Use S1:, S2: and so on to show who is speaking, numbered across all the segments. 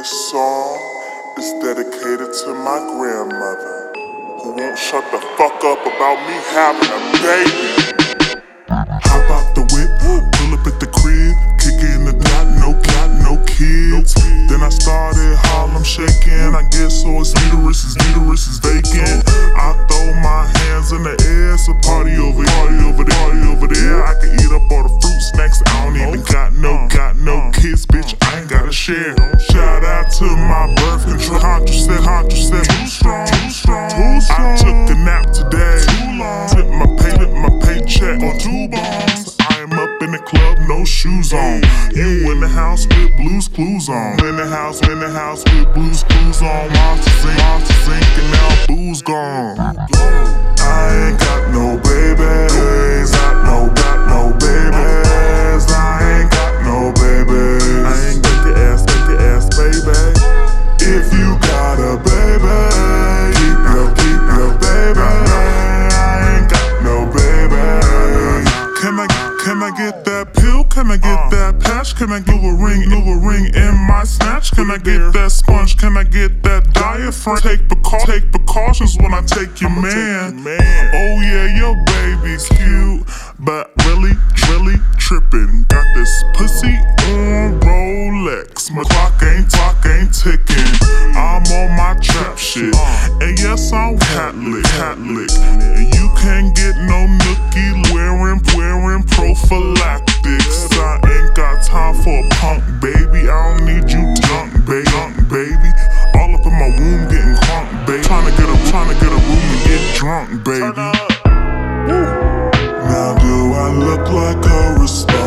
S1: This song is dedicated to my grandmother, who won't shut the fuck up about me having a baby. Hop out the whip, pull up at the crib, kick in the dot, no cat, no kids. Then I started Harlem shaking. I guess so it's uterus, his uterus is vacant. I throw my hands in the air, a party over party over there, party over there. Paycheck on two bombs. I am up in the club, no shoes on. You in the house with Blue's Clues on. In the house, in the house with Blue's Clues on. Monsters Inc, Monsters Inc, and now booze gone. Get that pill? Can I get that patch? Can I give a ring, give a ring in my snatch? Can I get that sponge? Can I get that diaphragm? Take, precau- take precautions when I take your man. Oh yeah, your baby's cute, but really, really tripping. Got this pussy on Rolex. My clock ain't, clock ain't ticking. I'm on my trap shit, and yes I'm Catholic, Catholic. And you can't get no nookie wearing, wearing prophylactics. I ain't got time for a punk baby. I don't need you drunk, baby, drunk, baby. All up in my womb getting crunk, baby. Trying to get a, trying to get a room and get drunk, baby. Now do I look like a responsible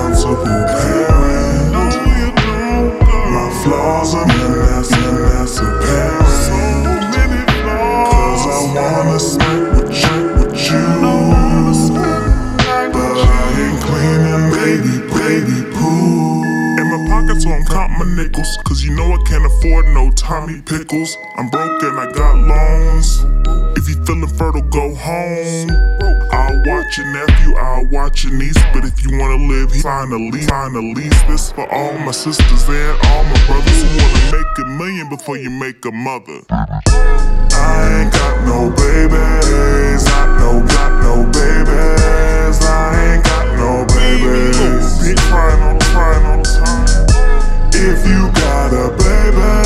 S1: nickels. Cause you know I can't afford no Tommy pickles. I'm broke and I got loans. If you feeling fertile, go home. I'll watch your nephew, I'll watch your niece. But if you wanna live here, sign a lease, sign a lease. This for all my sisters and all my brothers who wanna make a million before you make a mother. I ain't got no babies. I no got no babies. I ain't got no babies. Crying on, crying on, baby.